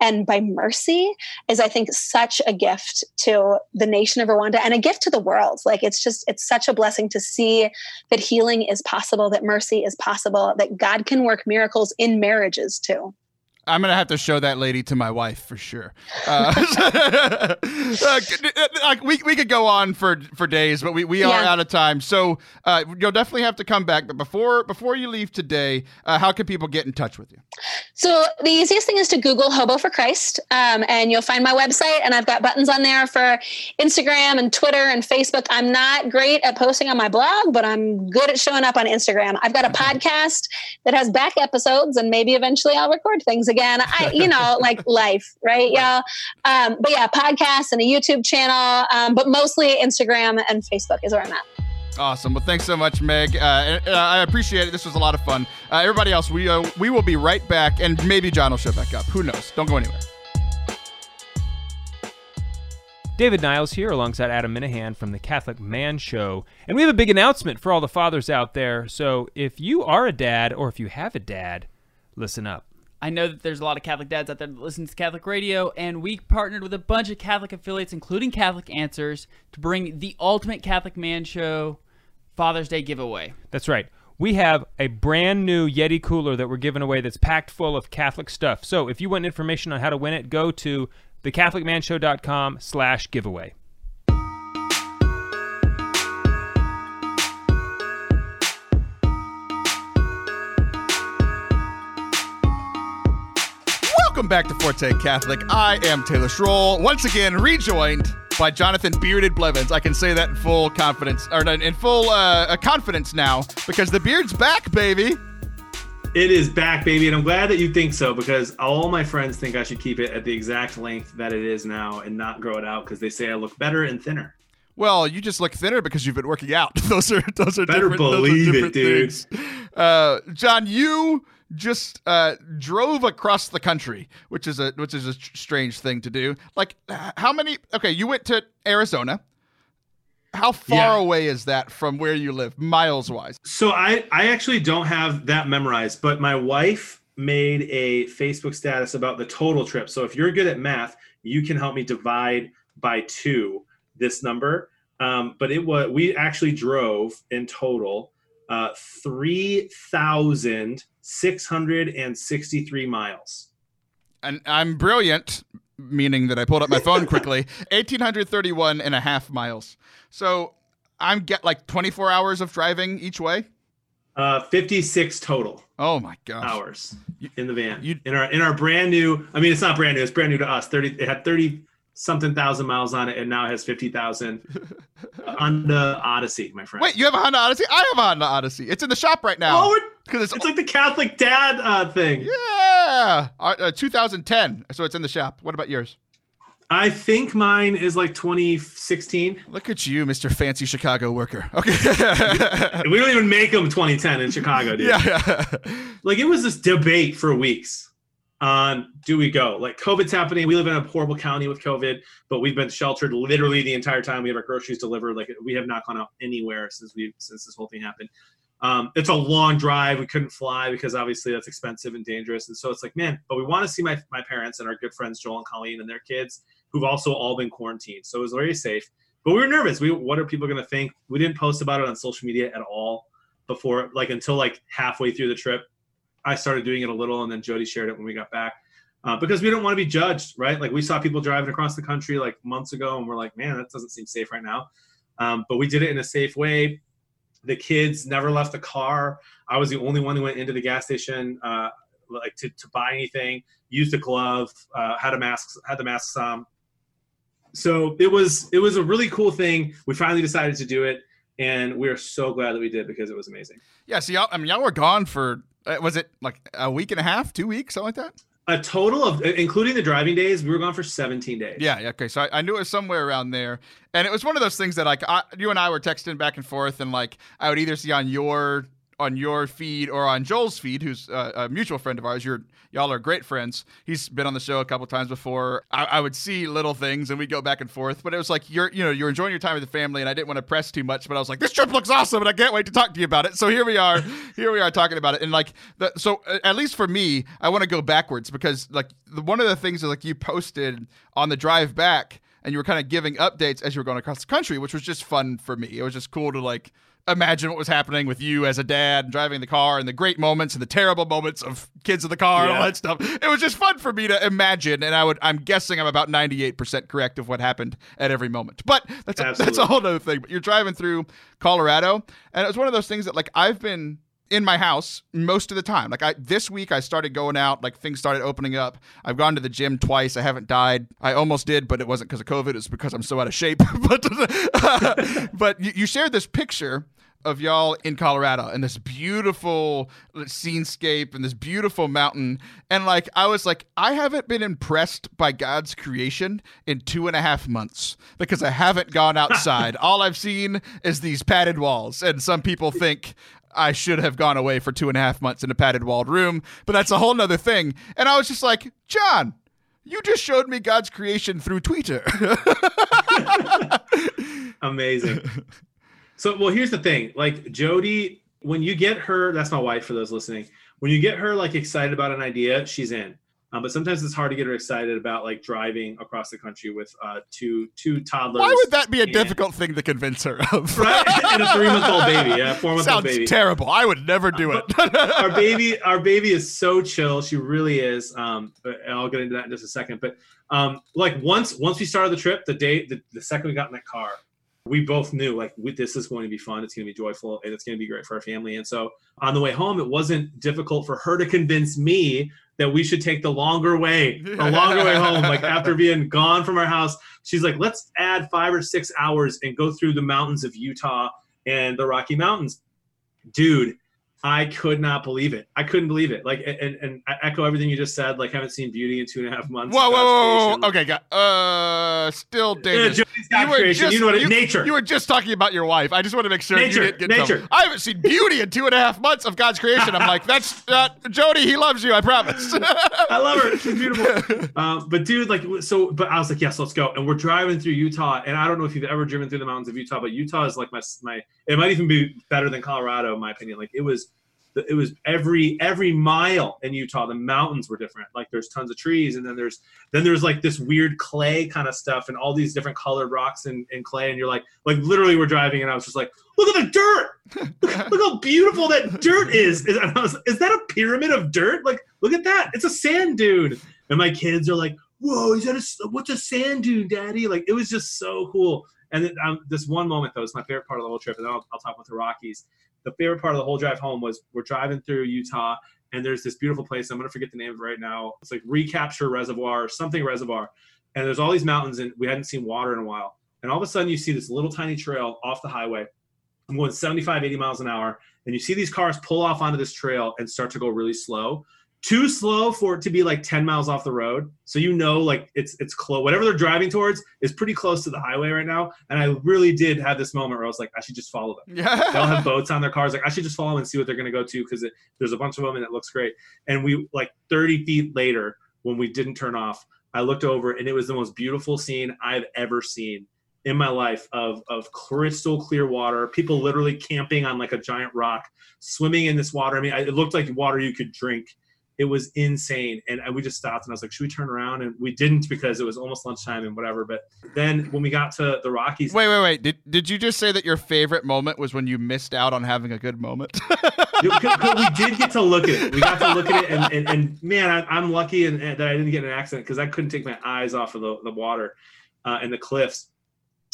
and by mercy is I think such a gift to the nation of Rwanda and a gift to the world. Like it's just it's such a blessing to see that healing is possible, that mercy is possible, that God can work miracles in marriages too. I'm gonna have to show that lady to my wife for sure. Uh, uh, like we we could go on for for days, but we, we are Yeah. out of time. So uh, you'll definitely have to come back. But before before you leave today, uh, how can people get in touch with you? So the easiest thing is to Google Hobo for Christ, um, and you'll find my website. And I've got buttons on there for Instagram and Twitter and Facebook. I'm not great at posting on my blog, but I'm good at showing up on Instagram. I've got a podcast that has back episodes, and maybe eventually I'll record things again. I, you know, like life, right, y'all? Um, but yeah, podcast and a YouTube channel, um, but mostly Instagram and Facebook is where I'm at. Awesome. Well, thanks so much, Meg. Uh, and, uh, I appreciate it. This was a lot of fun. Uh, everybody else, we uh, we will be right back, and maybe John will show back up. Who knows? Don't go anywhere. David Niles here alongside Adam Minihan from the Catholic Man Show. And we have a big announcement for all the fathers out there. So if you are a dad or if you have a dad, listen up. I know that there's a lot of Catholic dads out there that listen to Catholic radio, and we partnered with a bunch of Catholic affiliates, including Catholic Answers, to bring the ultimate Catholic Man show Father's Day giveaway. That's right. We have a brand new Yeti cooler that we're giving away that's packed full of Catholic stuff. So if you want information on how to win it, go to thecatholicmanshow.com slash giveaway. Welcome back to Forte Catholic. I am Taylor Schroll, once again rejoined by Jonathan Bearded Blevins. I can say that in full confidence, or in full uh, uh, confidence now, because the beard's back, baby. It is back, baby, and I'm glad that you think so because all my friends think I should keep it at the exact length that it is now and not grow it out because they say I look better and thinner. Well, you just look thinner because you've been working out. those are those are Better different. those are believe it, different dude. Uh, John, you just uh, drove across the country, which is a which is a strange thing to do. Like, how many? Okay, you went to Arizona. How far Yeah. away is that from where you live, miles wise? So I I actually don't have that memorized, but my wife made a Facebook status about the total trip. So if you're good at math, you can help me divide by two this number. Um, but it was we actually drove in total uh, three thousand six hundred and sixty-three miles. And I'm brilliant, meaning that I pulled up my phone quickly. 1,831 and a half miles. So I'm get like 24 hours of driving each way. Uh, 56 total Oh my gosh. hours in the van. you- in our in our brand new. I mean, it's not brand new. It's brand new to us. 30. It had 30 something thousand miles on it, and now it has 50,000 on the Odyssey, my friend. Wait, you have a Honda Odyssey? I have a Honda Odyssey. It's in the shop right now. Oh, because it's, it's like the Catholic dad uh, thing. yeah, uh, uh, 2010. So it's in the shop. What about yours? I think mine is like 2016. Look at you, Mr. Fancy Chicago worker. Okay. We don't even make them 2010 in Chicago, dude. yeah, yeah. Like it was this debate for weeks on do we go? Like COVID's happening. We live in a horrible county with COVID, but we've been sheltered literally the entire time. We have our groceries delivered. Like we have not gone out anywhere since we since this whole thing happened. Um, it's a long drive. We couldn't fly because obviously that's expensive and dangerous. And so it's like, man, but we want to see my my parents and our good friends Joel and Colleen and their kids who've also all been quarantined. So it was very safe. But we were nervous. We what are people going to think? We didn't post about it on social media at all before, like until like halfway through the trip. I started doing it a little, and then Jody shared it when we got back. uh, because we don't want to be judged, right? Like we saw people driving across the country like months ago, and we're like, man, that doesn't seem safe right now. Um, but we did it in a safe way. The kids never left the car. I was the only one who went into the gas station, uh, like to, to buy anything. Used a glove, uh, had a mask, had the masks on. So it was it was a really cool thing. We finally decided to do it, and we are so glad that we did because it was amazing. Yeah. So y'all, I mean, y'all were gone for Uh, was it like a week and a half, two weeks, something like that? A total of, including the driving days, we were gone for 17 days. Yeah, yeah, okay. So I, I knew it was somewhere around there, and it was one of those things that like I, you and I were texting back and forth, and like I would either see on your on your feed or on Joel's feed, who's uh, a mutual friend of ours. You're y'all are great friends. He's been on the show a couple times before. I, I would see little things and we go back and forth. But it was like you're you know you're enjoying your time with the family, and I didn't want to press too much. But I was like, this trip looks awesome, and I can't wait to talk to you about it. So here we are, here we are talking about it, and like the, so at least for me, I want to go backwards because like the, one of the things that like you posted on the drive back. And you were kind of giving updates as you were going across the country, which was just fun for me. It was just cool to like imagine what was happening with you as a dad driving the car and the great moments and the terrible moments of kids in the car and all that stuff. It was just fun for me to imagine, and I would I'm guessing I'm about 98% correct of what happened at every moment. But that's a, that's a whole other thing. But you're driving through Colorado, and it was one of those things that like I've been in my house most of the time. Like I this week I started going out, like things started opening up. I've gone to the gym twice. I haven't died. I almost did, but it wasn't because of COVID. It's because I'm so out of shape. but but you, you shared this picture of y'all in Colorado and this beautiful scenescape and this beautiful mountain. And like, I was like, I haven't been impressed by God's creation in two and a half months because I haven't gone outside. All I've seen is these padded walls. And some people think I should have gone away for two and a half months in a padded walled room, but that's a whole nother thing. And I was just like, John, you just showed me God's creation through Twitter. Amazing. So, well, here's the thing. Like Jody, when you get her, that's my wife for those listening. When you get her like excited about an idea, she's in. Um, but sometimes it's hard to get her excited about like driving across the country with uh, two two toddlers. Why would that be a and- difficult thing to convince her of? Right, and a three month old baby, yeah, four month old Sounds baby. terrible. I would never do it. our baby our baby is so chill she really is um but i'll get into that in just a second but um like once once we started the trip the day the, the second we got in that car we both knew like we, this is going to be fun. It's going to be joyful and it's going to be great for our family. And so on the way home it wasn't difficult for her to convince me that we should take the longer way the longer way home. Like after being gone from our house she's like let's add five or six hours and go through the mountains of utah and the rocky mountains. Dude I could not believe it. I couldn't believe it. Like, and, and I echo everything you just said. Like, haven't seen Beauty in two and a half months. whoa, whoa, whoa, whoa. Okay, got, uh, still Yeah, dangerous. Jody's God's creation. you know what? it- nature. You were just talking about your wife. I just want to make sure Nature, you didn't get nature. trouble. I haven't seen Beauty in two and a half months of God's creation. I'm like, that's uh, Jody. He loves you. I promise. I love her. She's beautiful. um, but dude, like, so, but I was like, yes, let's go. And we're driving through Utah, and I don't know if you've ever driven through the mountains of Utah, but Utah is like my my. It might even be better than Colorado, in my opinion. Like, it was. It was every every mile in Utah. The mountains were different. Like there's tons of trees, and then there's then there's like this weird clay kind of stuff, and all these different colored rocks and, and clay. And you're like, like literally, we're driving, and I was just like, look at the dirt. Look, look how beautiful that dirt is. Is, and I was, is that a pyramid of dirt? Like, look at that. It's a sand dune. And my kids are like, whoa, is that a, what's a sand dune, daddy? Like, it was just so cool. And then, um, this one moment, though, is my favorite part of the whole trip. And then I'll, I'll talk about the Rockies. The favorite part of the whole drive home was we're driving through Utah, and there's this beautiful place. I'm to forget the name of it right now. It's like Recapture Reservoir or something reservoir. And there's all these mountains, and we hadn't seen water in a while. And all of a sudden, you see this little tiny trail off the highway. I'm going 75, 80 miles an hour, and you see these cars pull off onto this trail and start to go really slow. Too slow for it to be like 10 miles off the road. So you know, like it's it's close. Whatever they're driving towards is pretty close to the highway right now. And I really did have this moment where I was like, I should just follow them. Yeah. They all have boats on their cars. Like I should just follow them and see what they're going to go to because there's a bunch of them and it looks great. And we like 30 feet later, when we didn't turn off, I looked over and it was the most beautiful scene I've ever seen in my life of of crystal clear water. People literally camping on like a giant rock, swimming in this water. I mean, I- it looked like water you could drink. It was insane. And we just stopped and I was like, should we turn around? And we didn't because it was almost lunchtime and whatever. But then when we got to the Rockies, wait, wait, wait. Did did you just say that your favorite moment was when you missed out on having a good moment? we did get to look at it. We got to look at it, and and, and man, I, am lucky and, and, that I didn't get an accident because I couldn't take my eyes off of the, the water uh, and the cliffs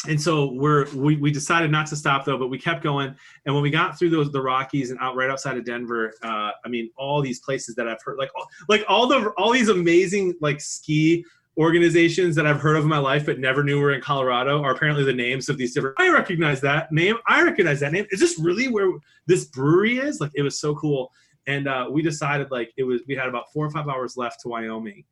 and so we're we, we decided not to stop though but we kept going. And when we got through those the rockies and out right outside of denver uh, i mean all these places that i've heard like all, like all the all these amazing like ski organizations that i've heard of in my life but never knew were in colorado are apparently the names of these different i recognize that name. I recognize that name. Is this really where this brewery is. Like it was so cool. And uh, we decided like it was we had about four or five hours left to wyoming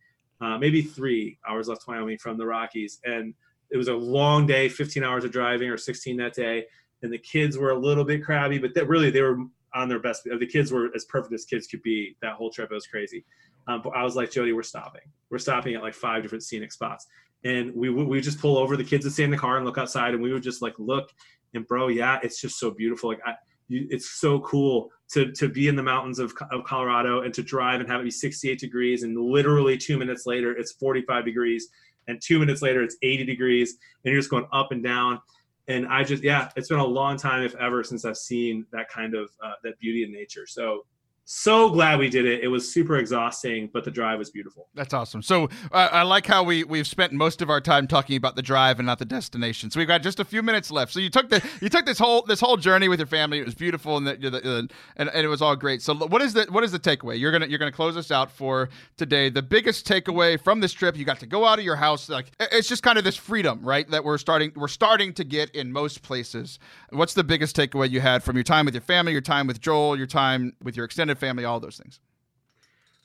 uh, maybe three hours left to wyoming from the rockies. And it was a long day, 15 hours of driving or 16 that day. And the kids were a little bit crabby, but that really they were on their best. The kids were as perfect as kids could be. That whole trip, it was crazy. Um, but I was like, Jody, we're stopping. We're stopping at like five different scenic spots, and we we just pull over. The kids would stay in the car and look outside, and we would just like look. And bro, yeah, it's just so beautiful. Like I, you, it's so cool to to be in the mountains of, of Colorado and to drive and have it be 68 degrees, and literally two minutes later, it's 45 degrees and two minutes later it's 80 degrees and you're just going up and down. And i just yeah it's been a long time if ever since i've seen that kind of uh, that beauty in nature. So so glad we did it. It was super exhausting, but the drive was beautiful. That's awesome. So uh, I like how we we've spent most of our time talking about the drive and not the destination. So we've got just a few minutes left. So you took the you took this whole this whole journey with your family. It was beautiful and the, the, and, and it was all great. So what is the what is the takeaway? You're gonna you're gonna close us out for today. The biggest takeaway from this trip, you got to go out of your house. Like it's just kind of this freedom, right? That we're starting we're starting to get in most places. What's the biggest takeaway you had from your time with your family, your time with Joel, your time with your extended family, all those things.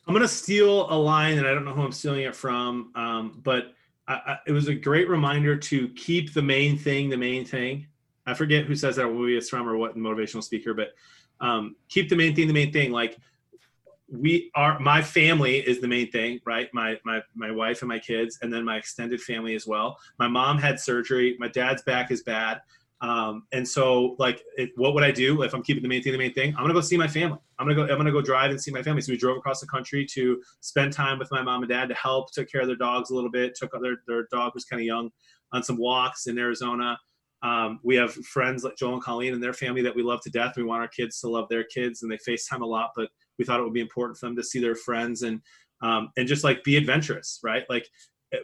I'm gonna steal a line, and I don't know who I'm stealing it from, um, but I, I, it was a great reminder to keep the main thing the main thing. I forget who says that, movie it's from, or what motivational speaker, but um, keep the main thing the main thing. Like we are, my family is the main thing, right? My my my wife and my kids, and then my extended family as well. My mom had surgery. My dad's back is bad. Um, and so like, it, what would I do if I'm keeping the main thing, the main thing? I'm gonna go see my family. I'm gonna go. I'm gonna go drive and see my family. So we drove across the country to spend time with my mom and dad to help, took care of their dogs a little bit. Took their their dog was kind of young on some walks in Arizona. Um, we have friends like Joel and Colleen and their family that we love to death. We want our kids to love their kids, and they FaceTime a lot. But we thought it would be important for them to see their friends and um, and just like be adventurous, right? Like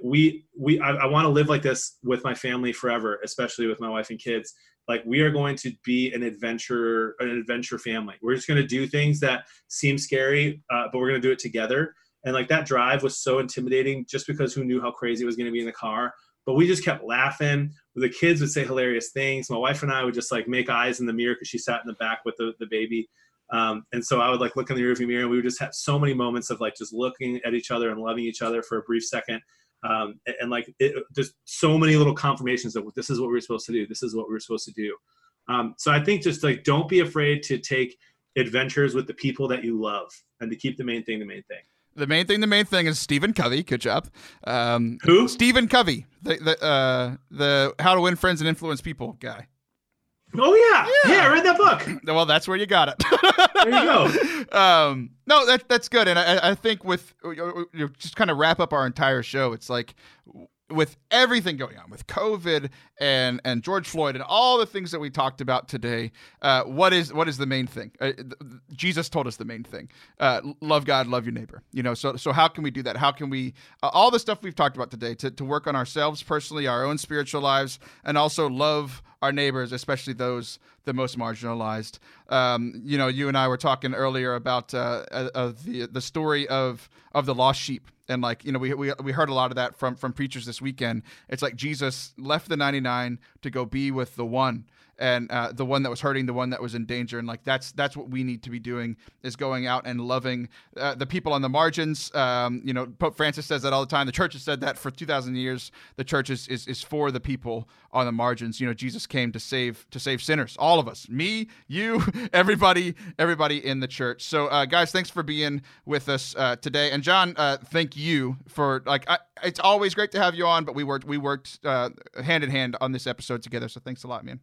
we we I, I want to live like this with my family forever, especially with my wife and kids. Like we are going to be an adventure an adventure family. We're just going to do things that seem scary, uh, but we're going to do it together. And like that drive was so intimidating, just because who knew how crazy it was going to be in the car. But we just kept laughing. The kids would say hilarious things. My wife and I would just like make eyes in the mirror because she sat in the back with the, the baby. Um, and so I would like look in the rearview mirror and we would just have so many moments of like just looking at each other and loving each other for a brief second um, and, and, like it, there's so many little confirmations that this is what we are supposed to do this is what we are supposed to do um, so i think just like don't be afraid to take adventures with the people that you love and to keep the main thing the main thing the main thing, the main thing is Stephen Covey. Good job. Um, Who? Stephen Covey, the the uh, the How to Win Friends and Influence People guy. Oh yeah. yeah, yeah, I read that book. Well, that's where you got it. there you go. Um, no, that that's good, and I, I think with you know, just kind of wrap up our entire show, it's like with everything going on with COVID and and George Floyd and all the things that we talked about today, uh, what is what is the main thing? Uh, Jesus told us the main thing: uh, love God, love your neighbor. You know, so so how can we do that? How can we uh, all the stuff we've talked about today to to work on ourselves personally, our own spiritual lives, and also love our neighbors, especially those the most marginalized. Um, you know, you and I were talking earlier about uh, uh, the the story of of the lost sheep, and like you know, we, we we heard a lot of that from from preachers this weekend. It's like Jesus left the ninety nine to go be with the one and uh, the one that was hurting, the one that was in danger, and like that's that's what we need to be doing is going out and loving uh, the people on the margins. Um, you know, Pope Francis says that all the time. The church has said that for two thousand years. The church is, is is for the people on the margins. You know, Jesus came to save to save sinners, all of us, me, you, everybody, everybody in the church. So, uh, guys, thanks for being with us uh, today, and John, uh, thank you for like. I, it's always great to have you on, but we worked we worked uh, hand in hand on this episode together. So, thanks a lot, man.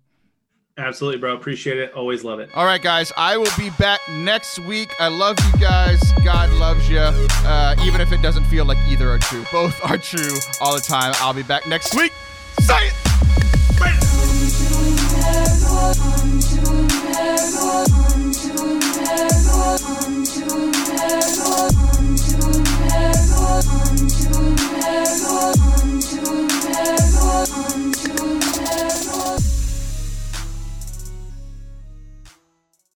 Absolutely, bro. Appreciate it. Always love it. All right, guys. I will be back next week. I love you guys. God loves you. Uh, even if it doesn't feel like either are true, both are true all the time. I'll be back next week. Say it.